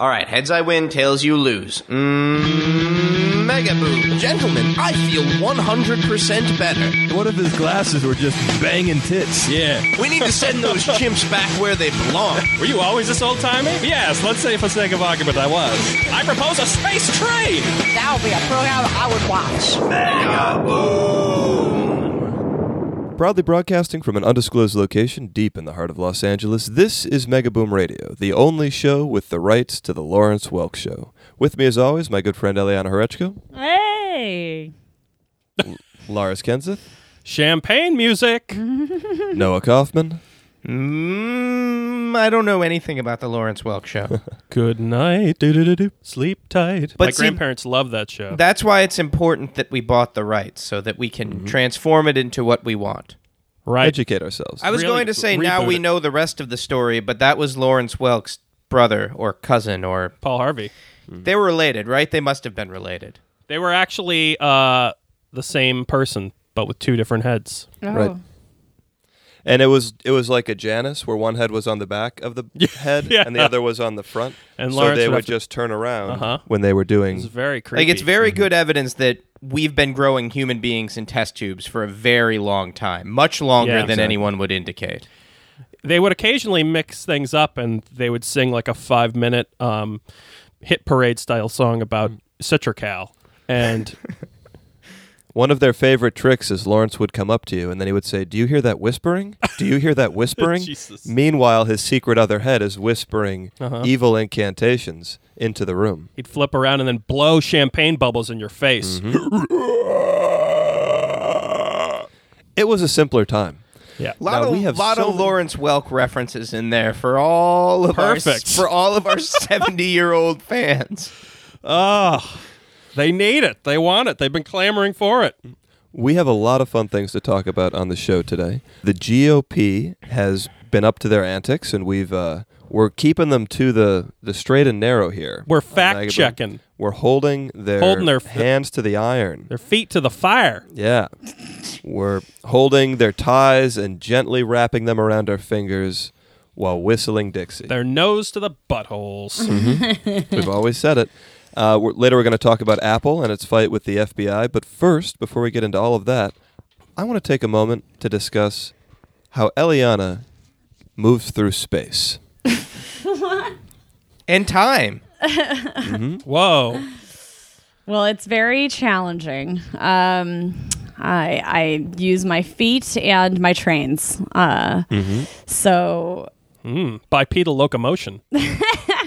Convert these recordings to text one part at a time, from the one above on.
All right, heads I win, tails you lose. Mmm, mega boo. Gentlemen, I feel 100% better. What if his glasses were just banging tits? Yeah. We need to send those chimps back where they belong. Were you always this old timey? Yes, let's say for sake of argument I was. I propose a space trade! That would be a program I would watch. Proudly broadcasting from an undisclosed location deep in the heart of Los Angeles, this is Mega Boom Radio, the only show with the rights to the Lawrence Welk Show. With me, as always, my good friend Eliana Horechko, Hey. Lars Kenseth, Champagne music! Noah Kaufman, Mmm, I don't know anything about the Lawrence Welk show. Good night. Do-do-do-do. Sleep tight. But My see- grandparents love that show. That's why it's important that we bought the rights so that we can mm-hmm. transform it into what we want. right. educate ourselves. I was Really going to say now reboot we it. know the rest of the story, but that was Lawrence Welk's brother or cousin or Paul Harvey. Mm-hmm. they were related, right? They must have been related. They were actually uh, the same person, but with two different heads. Oh. Right. And it was it was like a Janus, where one head was on the back of the head yeah. and the other was on the front. And so Lawrence they would would just turn around Uh-huh. when they were doing. was very creepy. Like it's very good evidence that we've been growing human beings in test tubes for a very long time, much longer Yeah. than Exactly. anyone would indicate. they would occasionally mix things up and they would sing like a five minute um, hit parade style song about Citrical. And One of their favorite tricks is Lawrence would come up to you and then he would say, "Do you hear that whispering? Do you hear that whispering?" Meanwhile, his secret other head is whispering Uh-huh. evil incantations into the room. he'd flip around and then blow champagne bubbles in your face. It was a simpler time. Yeah. A lot Now, of, we have lot so of many- Lawrence Welk references in there for all of Perfect. our for all of our seventy year old fans. Oh, they need it. They want it. They've been clamoring for it. We have a lot of fun things to talk about on the show today. The GOP has been up to their antics, and we've uh, we're keeping them to the the straight and narrow here. We're fact checking. We're holding their, Holding their f- hands to the iron. Their feet to the fire. Yeah. We're holding their ties and gently wrapping them around our fingers while whistling Dixie. Their nose to the buttholes. We've always said it. Uh, we're, later, we're going to talk about Apple and its fight with the FBI. But first, before we get into all of that, I want to take a moment to discuss how Eliana moves through space. And time. Whoa. Well, it's very challenging. Um, I I use my feet and my trains. Uh, So Mm, bipedal locomotion.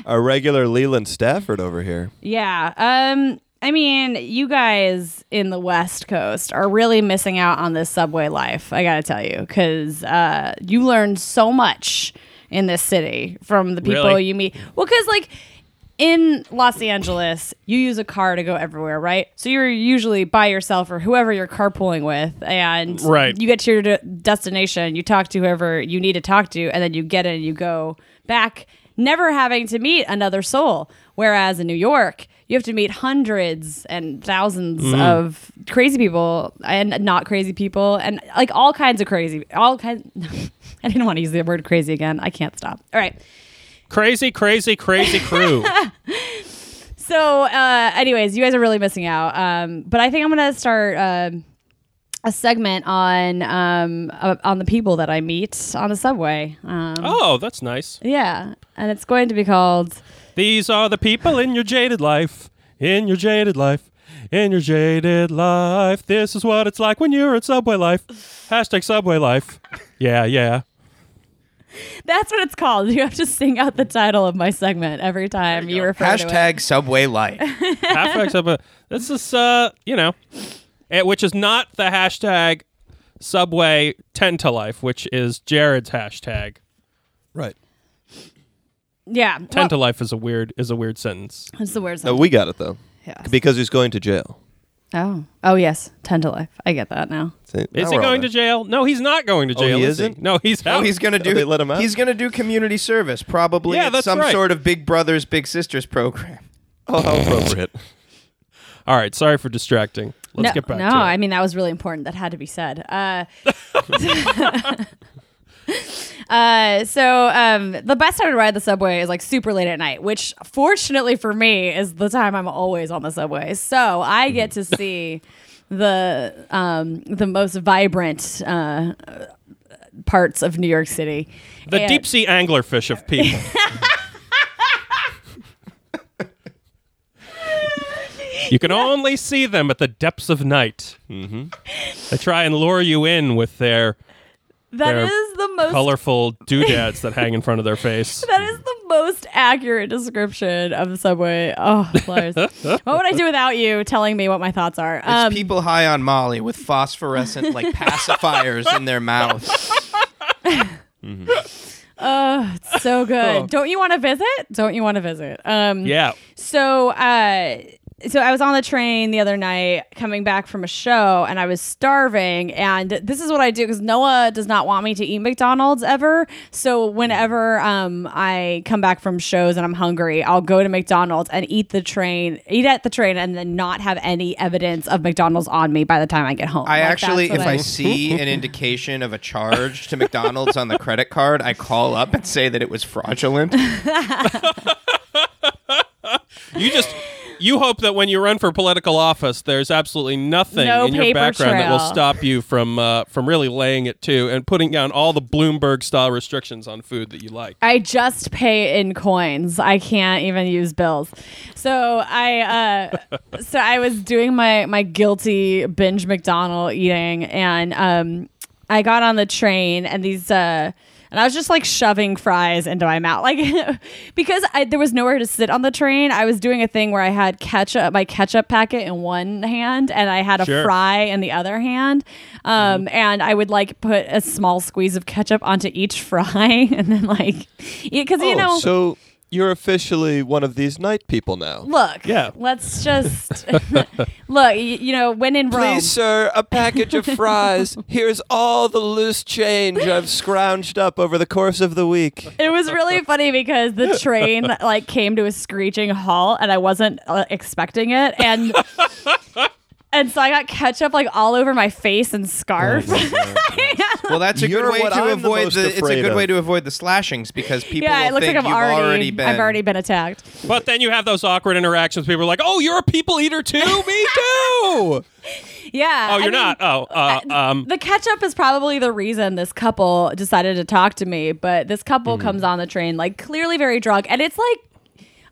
Our regular Leland Stanford over here. yeah. Um, I mean, you guys in the West Coast are really missing out on this subway life. I gotta tell you, because uh, you learn so much in this city from the people Really? you meet. Well, because like in Los Angeles, you use a car to go everywhere, right? So you're usually by yourself or whoever you're carpooling with, and Right. you get to your de- destination, you talk to whoever you need to talk to, and then you get in and you go back, never having to meet another soul. Whereas in New York, you have to meet hundreds and thousands Mm. of crazy people and not crazy people, and like all kinds of crazy, all kinds. I didn't want to use the word crazy again. I can't stop. All right. Crazy, crazy, crazy crew. So, uh, anyways, you guys are really missing out. Um, but I think I'm gonna start um a segment on um, uh, on the people that I meet on the subway. Um, oh, that's nice. Yeah, and it's going to be called. These are the people in your jaded life. In your jaded life. In your jaded life. This is what it's like when you're at Subway Life. Hashtag Subway Life. Yeah, yeah. That's what it's called. You have to sing out the title of my segment every time you, refer to it. Hashtag Subway Life. hashtag Subway. a. This is uh, you know, eh, which is not the hashtag Subway Ten to Life, which is Jared's hashtag. Right. Yeah, Ten well, to Life is a weird is a weird sentence. That's the word. No, we got it, though. Yes. Because he's going to jail. oh, oh yes, ten to life. I get that now. See, Is now he going to jail? No, he's not going to Oh, jail. he is isn't? No, he's out. Oh, he's gonna do. they let him out? He's gonna do community service, probably. Yeah, at that's some right. sort of Big Brothers Big Sisters program. Oh, how appropriate. All right. Sorry for distracting. Let's no, get back no, to it. No, I mean that was really important. That had to be said. Uh, Uh, so um, the best time to ride the subway is like super late at night, which fortunately for me is the time I'm always on the subway. So I get to see the um, the most vibrant uh, parts of New York City. The And- deep sea anglerfish of people. you can only see them at the depths of night. Mm-hmm. They try and lure you in with their That They're is the most colorful doodads that hang in front of their face. That is the most accurate description of the subway. Oh, Lars. what would I do without you telling me what my thoughts are? It's Um, people high on Molly with phosphorescent like pacifiers in their mouths. oh, it's so good. Don't you want to visit? Don't you want to visit? Um, Yeah. So, uh, so I was on the train the other night coming back from a show and I was starving. And this is what I do because Noah does not want me to eat McDonald's ever. So, whenever um, I come back from shows and I'm hungry, I'll go to McDonald's and eat the train, eat at the train, and then not have any evidence of McDonald's on me by the time I get home. I Like, actually, if what I see an indication of a charge to McDonald's on the credit card, I call up and say that it was fraudulent. You just you hope that when you run for political office, there's absolutely nothing No in your background that will stop you from uh, from really laying it to and putting down all the Bloomberg style restrictions on food that you like. I just pay in coins. I can't even use bills. So I uh so I was doing my my guilty binge McDonald eating and um I got on the train and these uh and I was just like shoving fries into my mouth, like because I, there was nowhere to sit on the train. I was doing a thing where I had ketchup, my ketchup packet in one hand, and I had a Sure. fry in the other hand. Um, and I would like put a small squeeze of ketchup onto each fry, and then like, because you Oh, know, so you're officially one of these night people now. look, Yeah. let's just look. You, you know, when in Rome, Please, sir, a package of fries. Here's all the loose change I've scrounged up over the course of the week. It was really funny because the train like came to a screeching halt and I wasn't uh, expecting it and and so I got ketchup like all over my face and scarf. Well, that's a You're good way to I'm avoid most the. It's a afraid good way to avoid the slashings because people yeah, will it looks think like I've already, already been. I've already been attacked. But then you have those awkward interactions. People are like, "Oh, you're a people eater too. Me too." Yeah. Oh, you're mean, not. Oh, uh, um, The ketchup is probably the reason this couple decided to talk to me, but this couple comes on the train like clearly very drunk and it's like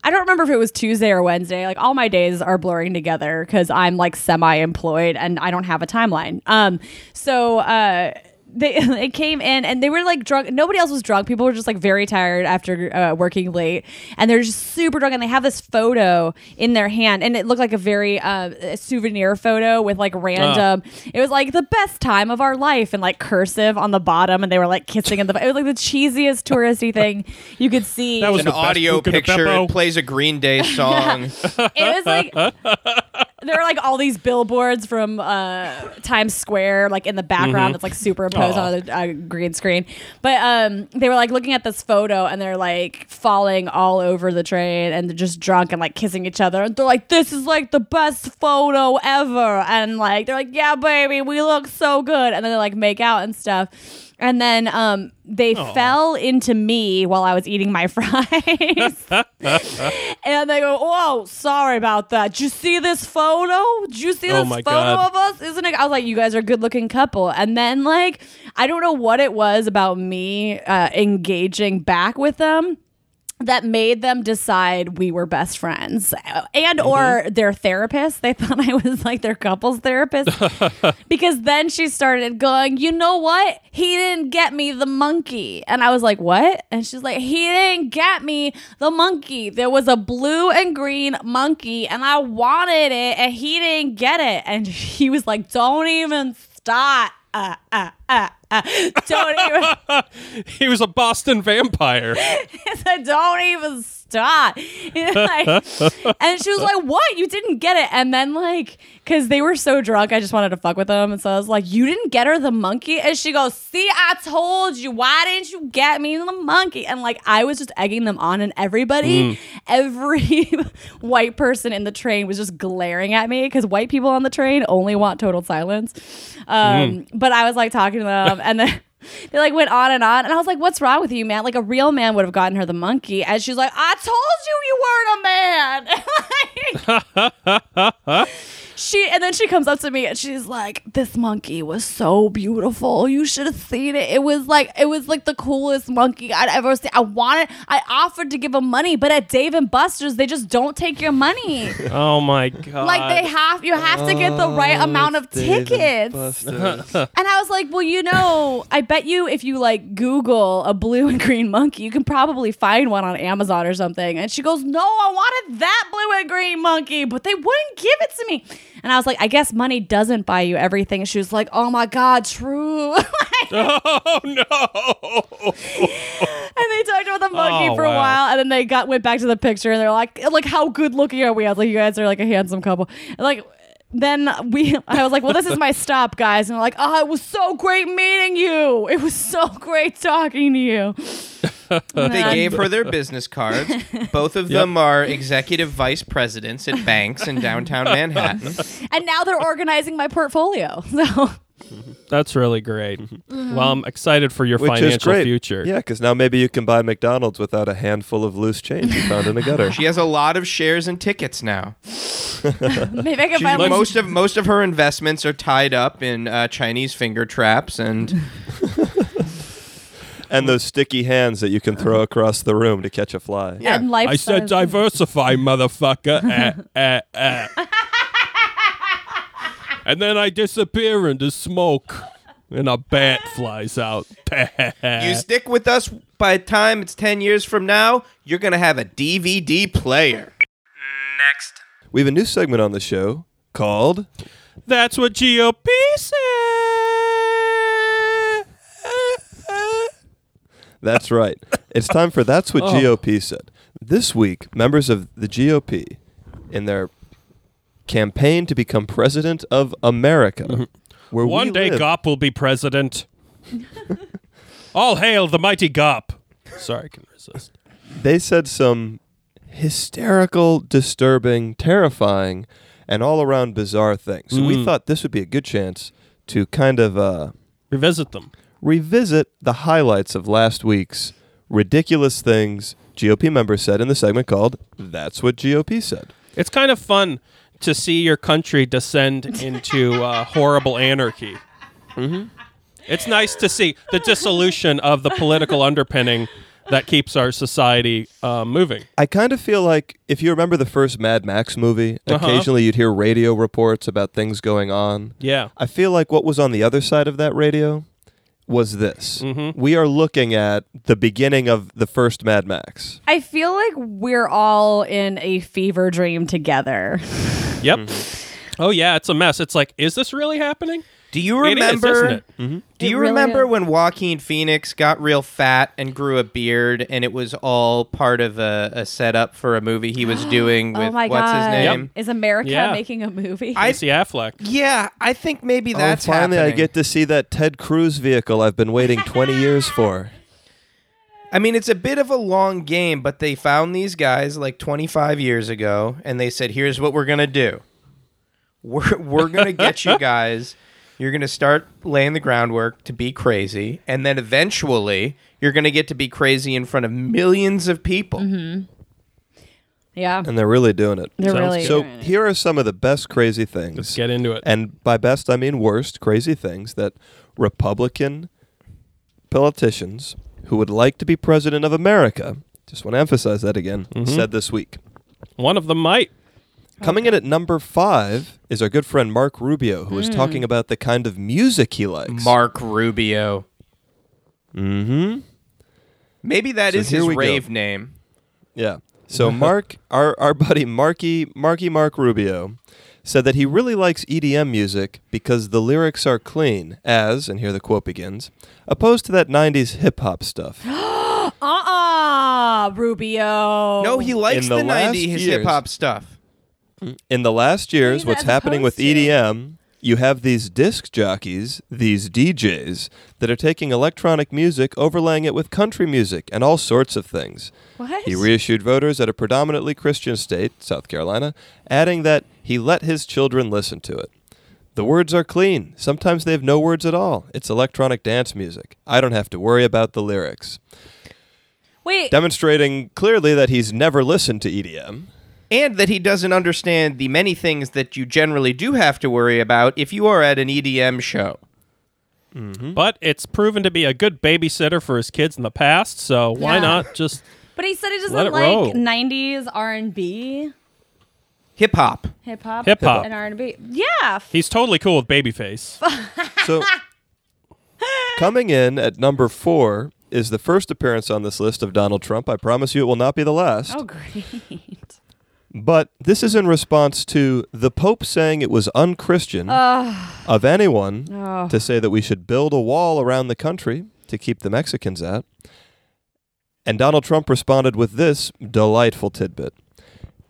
I don't remember if it was Tuesday or Wednesday. Like all my days are blurring together because I'm like semi-employed and I don't have a timeline. Um, so uh, they they came in and they were like drunk. Nobody else was drunk. People were just like very tired after uh, working late, and they're just super drunk. And they have this photo in their hand, and it looked like a very uh, a souvenir photo with like random. It was like the best time of our life and like cursive on the bottom, and they were like kissing in the. It was like the cheesiest touristy thing you could see. That was An the audio picture. It plays a Green Day song. it was like there were like all these billboards from uh, Times Square, like in the background, that's like superimposed on the uh, green screen. But um, they were like looking at this photo and they're like falling all over the train and they're just drunk and like kissing each other. And they're like, "This is like the best photo ever." And like they're like, "Yeah, baby, we look so good." And then they like make out and stuff. And then um, they fell into me while I was eating my fries. and they go, "Oh, sorry about that. Did you see this photo? Did you see Oh this photo God. of us? Isn't it?" I was like, "You guys are a good-looking couple." And then, like, I don't know what it was about me uh, engaging back with them that made them decide we were best friends Uh, and or their therapist they thought i was like their couples therapist. Because then she started going you know what? He didn't get me the monkey. And i was like what? And she's like he didn't get me the monkey. There was a blue and green monkey and i wanted it and he didn't get it. And he was like don't even start uh, uh, uh, uh. don't even he was a Boston vampire. I said, "Don't even stop." Like- and she was like, "What? You didn't get it?" And then like, because they were so drunk, I just wanted to fuck with them, and so I was like, "You didn't get her the monkey?" And she goes, "See, I told you. Why didn't you get me the monkey?" And like, I was just egging them on, and everybody, every white person in the train was just glaring at me because white people on the train only want total silence. Um, But I was like talking to them, and then. they like went on and on, and I was like, "What's wrong with you, man?" Like a real man would have gotten her the monkey, and she's like, "I told you you weren't a man." she and then she comes up to me and she's like, "This monkey was so beautiful. You should have seen it. It was like it was like the coolest monkey I'd ever seen. I wanted. I offered to give him money, but at Dave and Buster's, they just don't take your money. Oh my god. like they have. You have to get the right amount of tickets." And I was like, well, you know, I bet you if you like Google a blue and green monkey, you can probably find one on Amazon or something. And she goes, no, I wanted that blue and green monkey, but they wouldn't give it to me. And I was like, I guess money doesn't buy you everything. And she was like, oh my God, true. oh no. And they talked about the monkey Oh, for a while. And then they got went back to the picture and they're like, like, how good looking are we? I was like, you guys are like a handsome couple. And like, then we, I was like, well, this is my stop, guys. And they're like, oh, it was so great meeting you. It was so great talking to you. They gave her their business cards. Both of them are executive vice presidents at banks in downtown Manhattan. And now they're organizing my portfolio. So That's really great. Well, I'm excited for your Which is financial great. future. Yeah, because now maybe you can buy McDonald's without a handful of loose change you found in a gutter. She has a lot of shares and tickets now. maybe I can She, find one. most of most of her investments are tied up in uh, Chinese finger traps and and those sticky hands that you can throw across the room to catch a fly. yeah. and life I said diversify, motherfucker. Eh, eh, eh. and then I disappear into smoke, and a bat flies out. You stick with us by the time it's 10 years from now, you're going to have a DVD player. Next. We have a new segment on the show called That's what GOP said. That's right. It's time for That's What Oh. GOP Said. This week, members of the GOP, in their campaign to become president of America, where One we day, live, Gop will be president. All hail the mighty Gop. Sorry, I can resist. they said some hysterical, disturbing, terrifying, and all around bizarre things. So we Mm. thought this would be a good chance to kind of uh, Revisit them. Revisit the highlights of last week's ridiculous things GOP members said in the segment called That's What GOP Said. It's kind of fun to see your country descend into uh, horrible anarchy. Mm-hmm. It's nice to see the dissolution of the political underpinning that keeps our society uh, moving. I kind of feel like if you remember the first Mad Max movie, Uh-huh. occasionally you'd hear radio reports about things going on. Yeah. I feel like what was on the other side of that radio was this. Mm-hmm. We are looking at the beginning of the first Mad Max. I feel like we're all in a fever dream together. Yep. Mm-hmm. Oh yeah, it's a mess. It's like, is this really happening? Do you It is, remember? isn't it? Mm-hmm. Do It you really remember is. when Joaquin Phoenix got real fat and grew a beard, and it was all part of a, a setup for a movie he was doing oh with oh my what's god! his name? Is America Yeah. making a movie? I- Casey Affleck. Yeah, I think maybe oh, that's oh, finally, happening. I get to see that Ted Cruz vehicle I've been waiting 20 years for. I mean, it's a bit of a long game, but they found these guys like 25 years ago, and they said, "Here's what we're gonna do. We're we're gonna get you guys. You're gonna start laying the groundwork to be crazy, and then eventually you're gonna get to be crazy in front of millions of people." yeah, And they're really doing it. they're Sounds really. So doing it. here are some of the best crazy things. Let's get into it. and by best I mean worst crazy things that Republican politicians who would like to be president of America, just want to emphasize that again, Mm-hmm. said this week. One of them might. Coming in at number five is our good friend Mark Rubio, who is talking about the kind of music he likes. Mark Rubio. Mm-hmm. Maybe that So is here his we go. rave name. Yeah. So Mark, our our buddy Marky Marky Mark Rubio, said that he really likes EDM music because the lyrics are clean, as and here the quote begins, opposed to that '90s hip hop stuff. uh-uh, Rubio. No, he likes In the the, last 90s years- hip hop stuff. In the last years, what's happening with EDM, you have these disc jockeys, these DJs, that are taking electronic music, overlaying it with country music and all sorts of things. What? He reissued voters at a predominantly Christian state, South Carolina, adding that he let his children listen to it. The words are clean. Sometimes they have no words at all. It's electronic dance music. I don't have to worry about the lyrics. Wait, Demonstrating clearly that he's never listened to EDM. And that he doesn't understand the many things that you generally do have to worry about if you are at an EDM show. Mm-hmm. But it's proven to be a good babysitter for his kids in the past, so why Yeah. not just but he said he doesn't it like roll. '90s R&B, Hip hop. hip hop, Hip hop. and R&B. Yeah, He's totally cool with Babyface. So, coming in at number four is the first appearance on this list of Donald Trump. I promise you it will not be the last. Oh, great. But this is in response to the Pope saying it was unchristian of anyone Oh. to say that we should build a wall around the country to keep the Mexicans out. And Donald Trump responded with this delightful tidbit.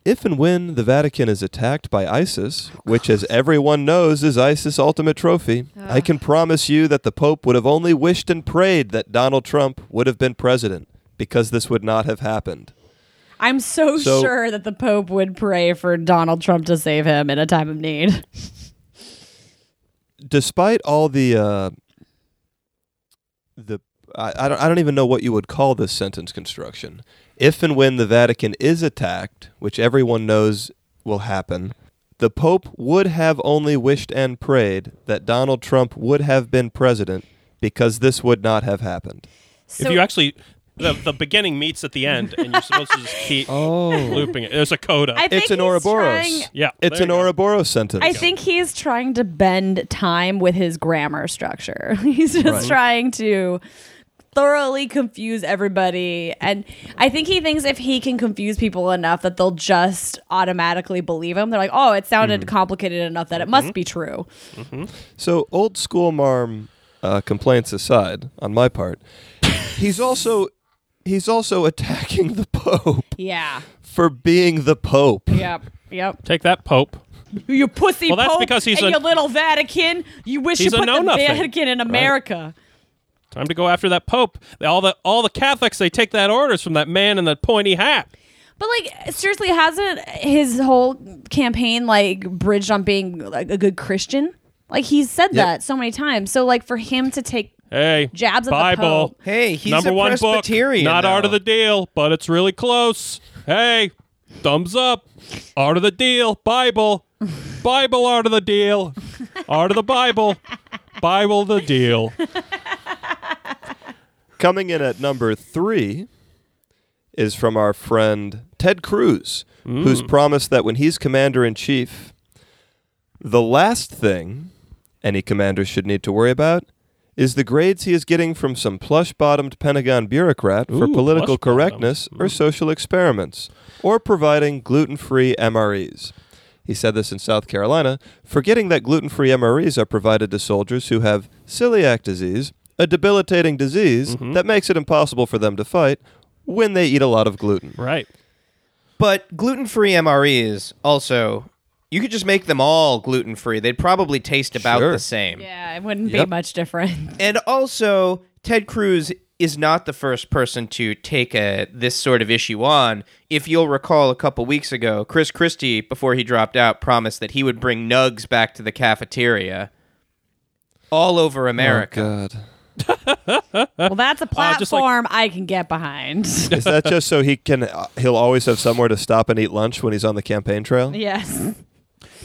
If and when the Vatican is attacked by ISIS, which, as everyone knows, is ISIS' ultimate trophy, I can promise you that the Pope would have only wished and prayed that Donald Trump would have been president, because this would not have happened. I'm so, So- sure that the Pope would pray for Donald Trump to save him in a time of need. despite all the uh, the I, I don't I don't even know what you would call this sentence construction. If and when the Vatican is attacked, which everyone knows will happen, the Pope would have only wished and prayed that Donald Trump would have been president because this would not have happened. So, if you actually the the beginning meets at the end and you're supposed to just keep Oh, looping it. There's a coda. I think it's an he's Ouroboros. trying- yeah. It's there an you go. Ouroboros sentence. I think he's trying to bend time with his grammar structure. He's just Right. trying to thoroughly confuse everybody. And I think he thinks if he can confuse people enough that they'll just automatically believe him. They're like, oh, it sounded Hmm. complicated enough that it Mm-hmm. must be true. So, old school marm uh, complaints aside, on my part, he's also he's also attacking the Pope Yeah. for being the Pope. Yep. Yep. Take that, Pope. You pussy Well, that's Pope because he's and a- your little Vatican. You wish He's you a put the know-nothing. Vatican in America. Time to go after that Pope. All the all the Catholics they take that orders from that man in the pointy hat. But like seriously, hasn't his whole campaign like bridged on being like a good Christian? Like he's said Yep. that so many times. So like for him to take Hey, Jabs at the Bible. Pope. Hey, he's Number a one book. Presbyterian. Not art of the deal, but it's really close. Hey, thumbs up. Art of the deal. Bible. Bible art of the deal. Art of the Bible. Bible the deal. Coming in at number three is from our friend Ted Cruz, mm. who's promised that when he's commander in chief, the last thing any commander should need to worry about is the grades he is getting from some plush bottomed Pentagon bureaucrat for Ooh, political plush-bottomed. correctness or mm. social experiments, or providing gluten free MREs. He said this in South Carolina, forgetting that gluten free MREs are provided to soldiers who have celiac disease, a debilitating disease mm-hmm. that makes it impossible for them to fight when they eat a lot of gluten. Right. But gluten free MREs also, you could just make them all gluten free. They'd probably taste about Sure. the same. Yeah, it wouldn't Yep. be much different. And also, Ted Cruz is not the first person to take a this sort of issue on. If you'll recall, a couple weeks ago, Chris Christie, before he dropped out, promised that he would bring nugs back to the cafeteria all over America. Oh, God. well, that's a Uh, just like- platform I can get behind. Is that just so he can? Uh, he'll always have somewhere to stop and eat lunch when he's on the campaign trail. yes.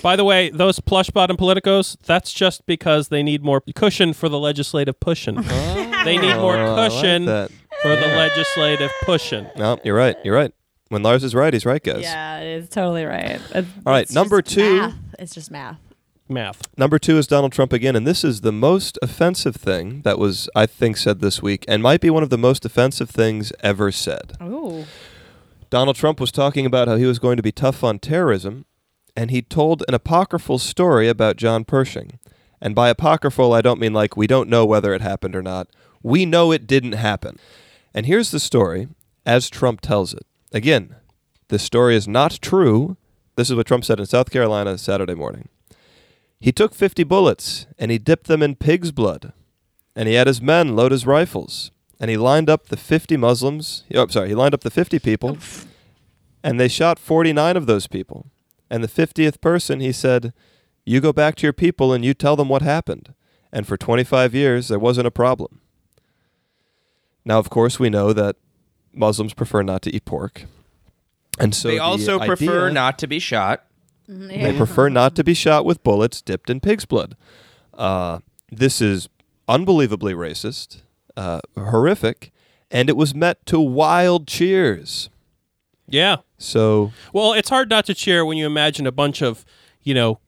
By the way, those plush bottom politicos, that's just because they need more cushion for the legislative pushing. they need oh, more Oh, I like cushion that. for the legislative pushing. No, you're right. You're right. When Lars is right, he's right, guys. Yeah, it is totally right. It's, All right, it's number just two. math. It's just math. Math. Number two is Donald Trump again, and this is the most offensive thing that was, I think, said this week, and might be one of the most offensive things ever said. Oh. Donald Trump was talking about how he was going to be tough on terrorism, and he told an apocryphal story about John Pershing. And by apocryphal, I don't mean like we don't know whether it happened or not. We know it didn't happen. And here's the story as Trump tells it. Again, this story is not true. This is what Trump said in South Carolina Saturday morning. He took 50 bullets and he dipped them in pig's blood. And he had his men load his rifles. And he lined up the 50 Muslims. Oh, I'm sorry, he lined up the 50 people. And they shot 49 of those people. And the 50th person, he said, You go back to your people and you tell them what happened. And for 25 years, there wasn't a problem. Now, of course, we know that Muslims prefer not to eat pork. And so they the also prefer idea- not to be shot. They prefer not to be shot with bullets dipped in pig's blood. Uh, this is unbelievably racist, uh, horrific, and it was met to wild cheers. Yeah. So Well, it's hard not to cheer when you imagine a bunch of, you know,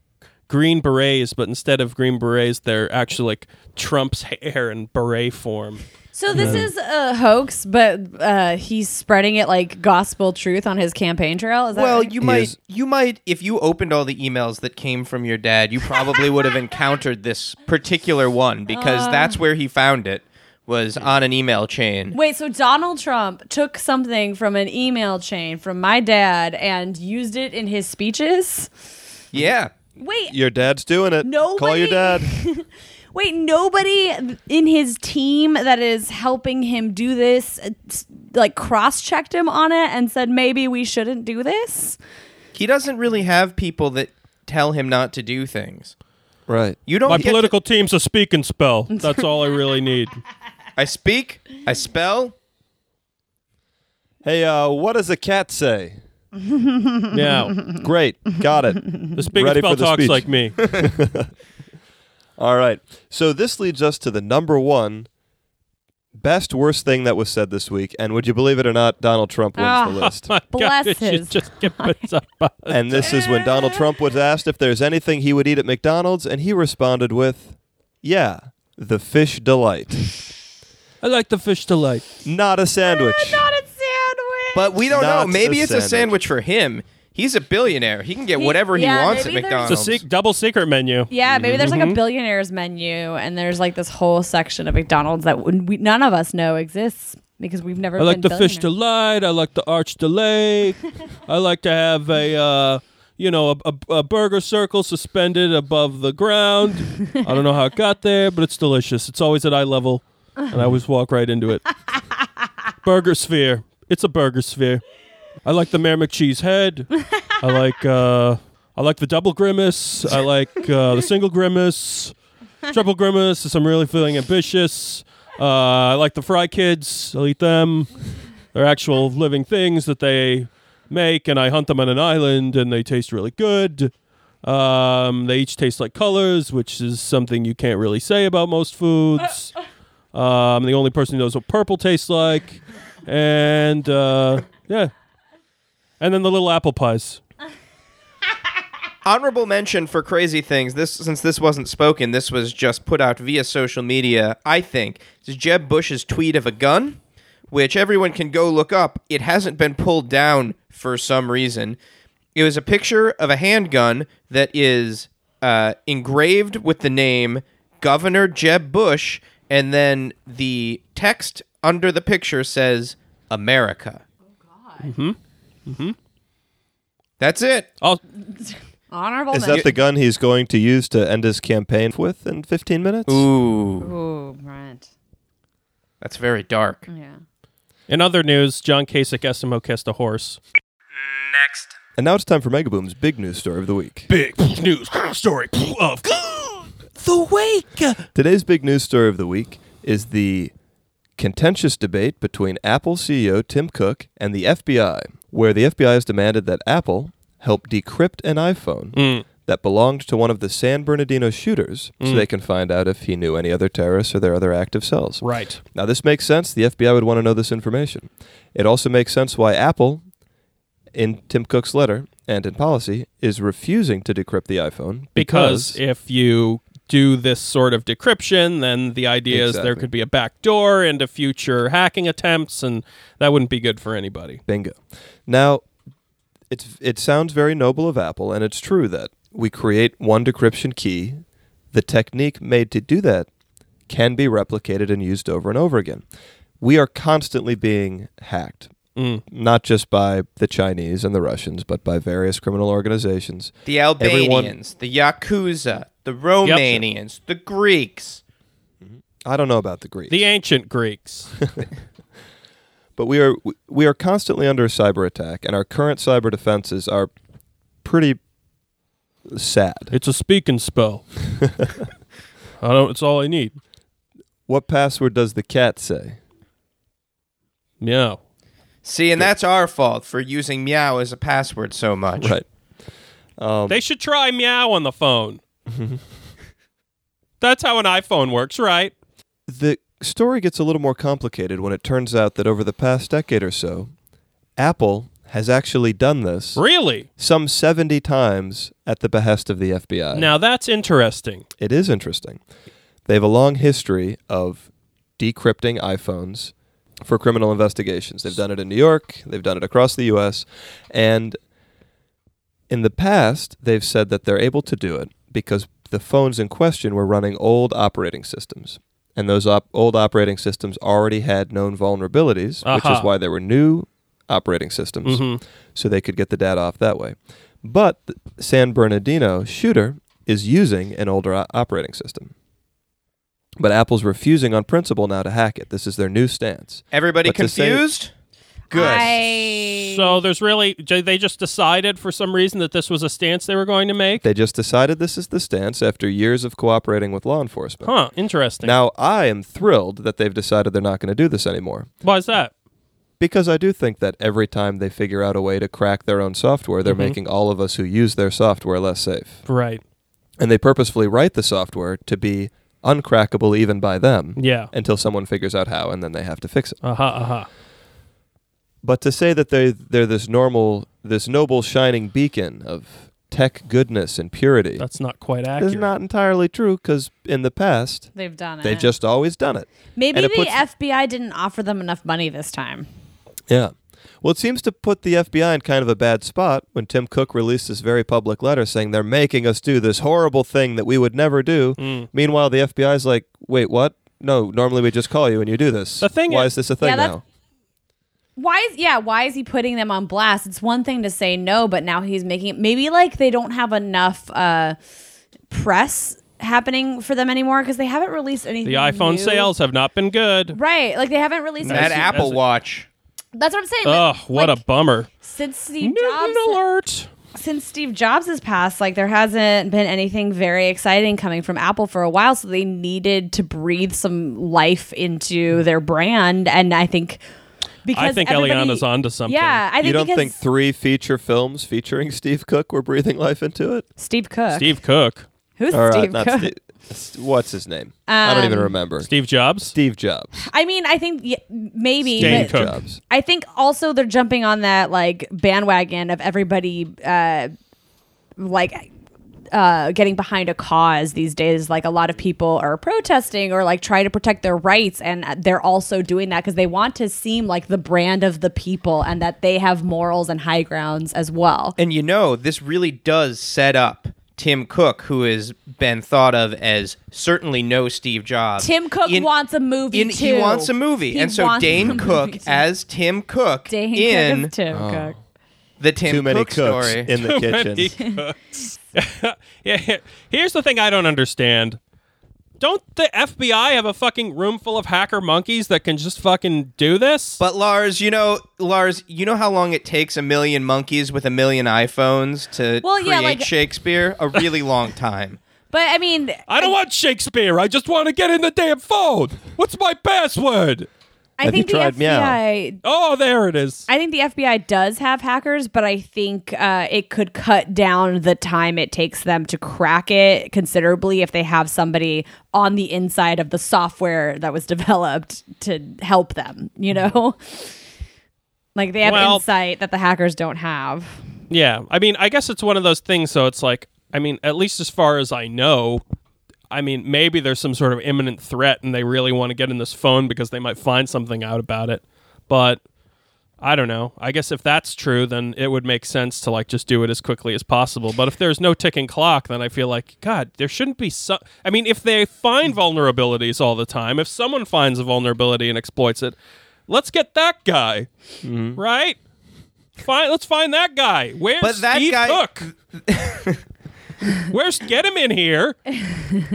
green berets, but instead of green berets, they're actually like Trump's hair in beret form. So this is a hoax, but uh, he's spreading it like gospel truth on his campaign trail. Is that Well, right? you might, is- you might, if you opened all the emails that came from your dad, you probably would have encountered this particular one because that's where he found it was on an email chain. Wait, so Donald Trump took something from an email chain from my dad and used it in his speeches? Yeah, Wait, your dad's doing it. No. Call your dad. wait, nobody in his team that is helping him do this uh, like cross-checked him on it and said maybe we shouldn't do this? he doesn't really have people that tell him not to do things. right. You don't. My get to- political team's a speak and spell. That's all I really need. I speak. I spell. Hey, uh, what does a cat say? Yeah. Great. Got it. The speak and Ready spell the talks speech. like me. All right. So this leads us to the number one best worst thing that was said this week. And would you believe it or not, Donald Trump wins Ah. the list. My Bless God, it should his just get put up. And this is when Donald Trump was asked if there's anything he would eat at McDonald's, and he responded with, "Yeah, the fish delight, I like the fish delight. not a sandwich." Not a sandwich. But we don't Not know. Maybe a it's a sandwich. sandwich for him. He's a billionaire. He can get He- whatever he yeah, wants at maybe there's- McDonald's. It's a sec- double secret menu. Yeah, maybe there's Mm-hmm. like a billionaires menu, and there's like this whole section of McDonald's that we, none of us know exists because we've never. I like been the fish billionaires. delight. I like the arch delay. I like to have a, uh, you know, a, a, a burger circle suspended above the ground. I don't know how it got there, but it's delicious. It's always at eye level, and I always walk right into it. burger sphere. It's a burger sphere. I like the Mayor McCheese head. I like uh, I like the double grimace. I like uh, the single grimace. Triple grimace if I'm really feeling ambitious. Uh, I like the Fry Kids. I'll eat them. They're actual living things that they make, and I hunt them on an island, and they taste really good. Um, they each taste like colors, which is something you can't really say about most foods. Um, I'm the only person who knows what purple tastes like, and uh, yeah, and then the little apple pies. Honorable mention for crazy things. This since this wasn't spoken, this was just put out via social media. I think is Jeb Bush's tweet of a gun, which everyone can go look up. It hasn't been pulled down for some reason. It was a picture of a handgun that is uh, engraved with the name Governor Jeb Bush, and then the text under the picture says America. Oh God. Mm-hmm. Mm-hmm. That's it. Oh, Honorable Is mention. that the gun he's going to use to end his campaign with in 15 minutes? Ooh, Ooh, right. that's very dark. Yeah. in other news, John Kasich Eskimo kissed a horse. Next. And now it's time for Megaboom's big news story of the week. Big news story of the week. Today's big news story of the week is the contentious debate between Apple CEO Tim Cook and the FBI, where the FBI has demanded that Apple help decrypt an iPhone hmm. that belonged to one of the San Bernardino shooters so hmm. they can find out if he knew any other terrorists or their other active cells. Right. Now, this makes sense. The FBI would want to know this information. It also makes sense why Apple, in Tim Cook's letter and in policy, is refusing to decrypt the iPhone Because if you do this sort of decryption, then the idea is there could be a backdoor into future hacking attempts, and that wouldn't be good for anybody. Bingo. Now, it's it sounds very noble of Apple, and it's true that we create one decryption key. The technique made to do that can be replicated and used over and over again. We are constantly being hacked, Mm. not just by the Chinese and the Russians, but by various criminal organizations. The Everyone- Albanians, the Yakuza, the Romanians, the Greeks. I don't know about the Greeks, The ancient Greeks. but we are we are constantly under cyber attack, and our current cyber defenses are pretty sad. It's a speak and spell. I don't. It's all I need. What password does the cat say? Meow. See, and that's our fault for using meow as a password so much. Right. Um, They should try meow on the phone. That's how an iPhone works, right? the story gets a little more complicated when it turns out that over the past decade or so, Apple has actually done this Really? some 70 times at the behest of the FBI. Now that's interesting. It is interesting. They have a long history of decrypting iPhones for criminal investigations. They've done it in New York, they've done it across the US, and in the past, they've said that they're able to do it because the phones in question were running old operating systems. And those op- old operating systems already had known vulnerabilities, which is why there were new operating systems Mhm. so they could get the data off that way. But the San Bernardino shooter is using an older o- operating system. But Apple's refusing on principle now to hack it. This is their new stance. Everybody But to say- confused? Good. I, So there's really j- they just decided for some reason that this was a stance they were going to make. They just decided this is the stance after years of cooperating with law enforcement. Huh? Interesting. Now, I am thrilled that they've decided they're not going to do this anymore. Why is that? Because I do think that every time they figure out a way to crack their own software, they're Mhm. making all of us who use their software less safe. Right. And they purposefully write the software to be uncrackable even by them Yeah. until someone figures out how, and then they have to fix it. Aha. Aha. But to say that they they're this normal, this noble shining beacon of tech goodness and purity That's not quite accurate. is not entirely true because in the past they've done it. they've just always done it. maybe and the it puts- FBI didn't offer them enough money this time. Yeah. Well, it seems to put the FBI in kind of a bad spot when Tim Cook released this very public letter saying they're making us do this horrible thing that we would never do. Mm. Meanwhile, the FBI's like, wait, what? No, normally we just call you and you do this. The thing Why is- is this a thing Yeah, now? Why is yeah? Why is he putting them on blast? It's one thing to say no, but now he's making it. Maybe like they don't have enough uh, press happening for them anymore because they haven't released anything. The iPhone new. sales have not been good. right? Like they haven't released. that anything- Apple a- Watch. That's what I'm saying. Ugh, what like, a bummer. since Steve Newton Jobs alert. since Steve Jobs has passed, like there hasn't been anything very exciting coming from Apple for a while. So they needed to breathe some life into their brand, and I think because I think everybody- Eliana's onto something. Yeah, I think You don't think three feature films featuring Steve Cook were breathing life into it? Steve Cook. Steve Cook. Who's Or, uh, Steve not Cook? Steve- S- What's his name? I don't even Um, remember. Steve Jobs. Steve Jobs. I mean, I think y- maybe, Dane but Cook. Jobs. I think also they're jumping on that like bandwagon of everybody uh, like uh, getting behind a cause these days. Like a lot of people are protesting or like try to protect their rights, and they're also doing that because they want to seem like the brand of the people and that they have morals and high grounds as well. And you know, this really does set up Tim Cook, who has been thought of as certainly no Steve Jobs. Tim Cook in- wants a movie in, too. He wants a movie, He and so Dane Cook as Tim Cook Dane in Cook as Tim oh. Cook. the Tim Too many Cook cooks story. in the kitchen. Many cooks. yeah, here's the thing I don't understand. Don't the FBI have a fucking room full of hacker monkeys that can just fucking do this? But Lars, you know, Lars, you know how long it takes a million monkeys with a million iPhones to Well, yeah, create like- uh, Shakespeare? A really long time. But I mean, I don't want Shakespeare. I just want to get in the damn phone. What's my password? I Have think you the tried Meow? FBI. Oh, there it is. I think the FBI does have hackers, but I think uh, it could cut down the time it takes them to crack it considerably if they have somebody on the inside of the software that was developed to help them. You know, like they have Well- insight that the hackers don't have. Yeah, I mean, I guess it's one of those things. So it's like, I mean, at least as far as I know, I mean, maybe there's some sort of imminent threat, and they really want to get in this phone because they might find something out about it. But I don't know. I guess if that's true, then it would make sense to like just do it as quickly as possible. But if there's no ticking clock, then I feel like God, there shouldn't be some. I mean, if they find vulnerabilities all the time, if someone finds a vulnerability and exploits it, let's get that guy, mm-hmm. right? Fine, let's find that guy. Where's But that Steve guy- Cook? Where's get him in here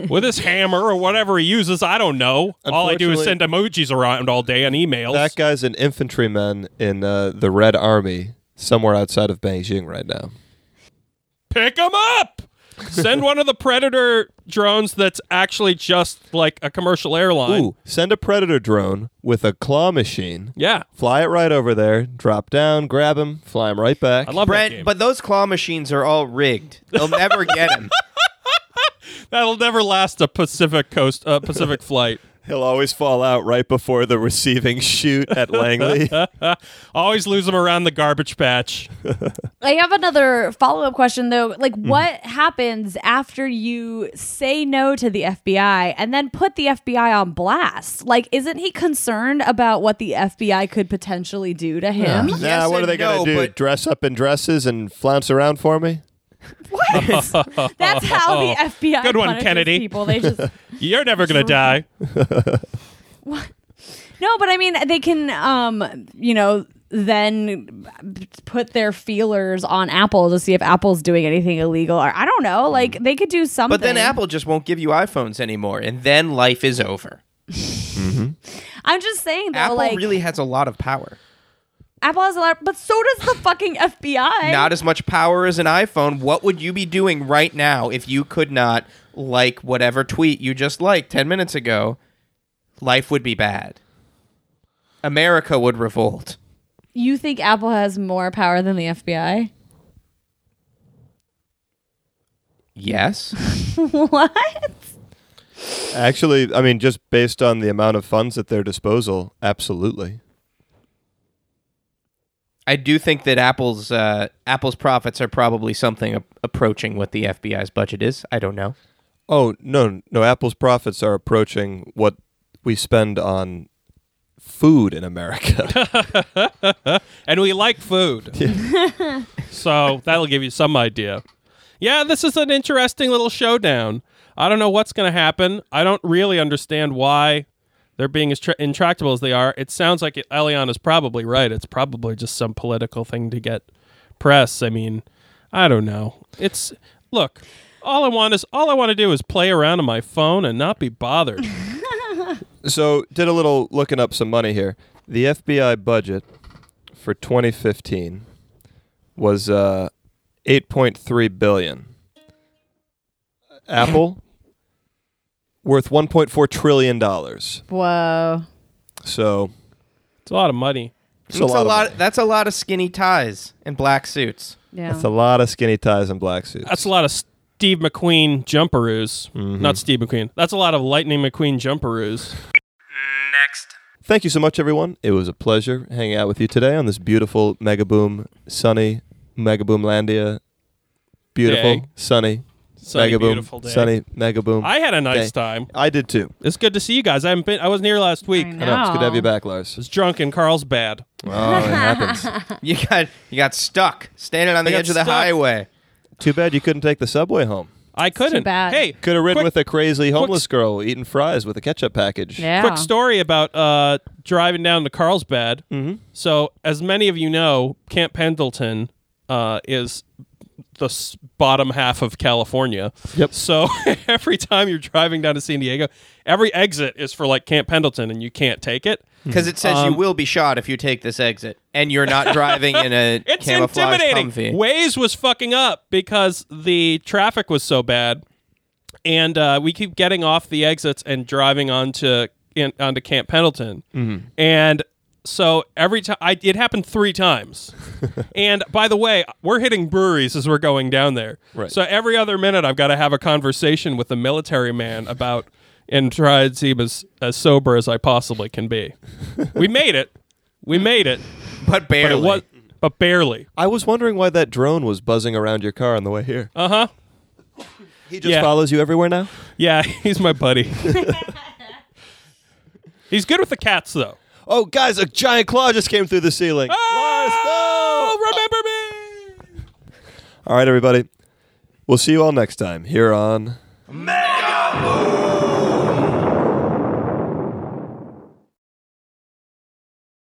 with his hammer or whatever he uses? I don't know. All I do is send emojis around all day on emails. That guy's an infantryman in uh, the Red Army somewhere outside of Beijing right now. Pick him up. Send one of the Predator drones that's actually just like a commercial airline. Ooh, send a predator drone with a claw machine. Yeah. Fly it right over there, drop down, grab him, fly him right back. I love that Brent, game. but those claw machines are all rigged. They'll never get him. That'll never last a Pacific coast uh, Pacific flight. He'll always fall out right before the receiving chute at Langley. Always lose them around the garbage patch. I have another follow up question though. Like, Mm-hmm. what happens after you say no to the FBI and then put the FBI on blast? Like, isn't he concerned about what the FBI could potentially do to him? Yes now, what are and they going no, to do? but- Dress up in dresses and flounce around for me? That's how the FBI Good one, punishes Kennedy. people. They just You're never gonna die. What? No, but I mean, they can, um, you know, then put their feelers on Apple to see if Apple's doing anything illegal, or I don't know. Like, they could do something. But then Apple just won't give you iPhones anymore, and then life is over. I'm just saying though, Apple like really has a lot of power. Apple has a lot, but so does the fucking FBI. Not as much power as an iPhone. What would you be doing right now if you could not like whatever tweet you just liked 10 minutes ago? Life would be bad. America would revolt. You think Apple has more power than the FBI? Yes. what? Actually, I mean, just based on the amount of funds at their disposal, absolutely. I do think that Apple's uh, Apple's profits are probably something a- approaching what the FBI's budget is. I don't know. Oh, no, no. Apple's profits are approaching what we spend on food in America. and we like food. so that'll give you some idea. Yeah, this is an interesting little showdown. I don't know what's going to happen. I don't really understand why they're being as tra- intractable as they are. It sounds like it, Elion is probably right. It's probably just some political thing to get press. I mean, I don't know. It's look. All I want is all I want to do is play around on my phone and not be bothered. so, did a little looking up some money here. The FBI budget for 2015 was uh, 8.3 billion. Apple worth 1.4 trillion dollars. Whoa. So, it's a lot of money. it's That's a lot. of money. That's a lot of skinny ties and black suits. Yeah. That's a lot of skinny ties and black suits. That's a lot of Steve McQueen jumperoos. Mm-hmm. Not Steve McQueen. That's a lot of Lightning McQueen jumperoos. Next. Thank you so much, everyone. It was a pleasure hanging out with you today on this beautiful Mega Boom, sunny Mega Boom Landia. Beautiful, Day. sunny, Sunny, Mega Boom, beautiful day. sunny Mega Boom. I had a nice day. time. I did too. It's good to see you guys. I haven't been. I wasn't here last week. I I I know. It's good to have you back, Lars. was drunk in Carlsbad. Oh, it happens. You got you got stuck standing on the got edge of the stuck. highway. Too bad you couldn't take the subway home. I couldn't. bad. Hey, Could have ridden quick, with a crazy homeless s- girl eating fries with a ketchup package. yeah. quick story about uh, driving down to Carlsbad. Mm-hmm. So, as many of you know, Camp Pendleton uh, is the s- bottom half of California. Yep. So every time you're driving down to San Diego, every exit is for like Camp Pendleton, and you can't take it. Because it says Um, you will be shot if you take this exit, and you're not driving in a It's camouflage intimidating. Humvee. Waze was fucking up because the traffic was so bad, and uh, we keep getting off the exits and driving onto in, onto Camp Pendleton, Mm-hmm. and so every time I it happened three times. and by the way, we're hitting breweries as we're going down there. Right. So every other minute, I've got to have a conversation with a military man about and try to seem as, as sober as I possibly can be. we made it. We made it. but But barely. it was but barely. I was wondering why that drone was buzzing around your car on the way here. Uh huh. He just yeah. follows you everywhere now? Yeah, he's my buddy. he's good with the cats, though. Oh, guys, a giant claw just came through the ceiling. Ah! Oh, remember me? All right, everybody. We'll see you all next time here on Mega Boom!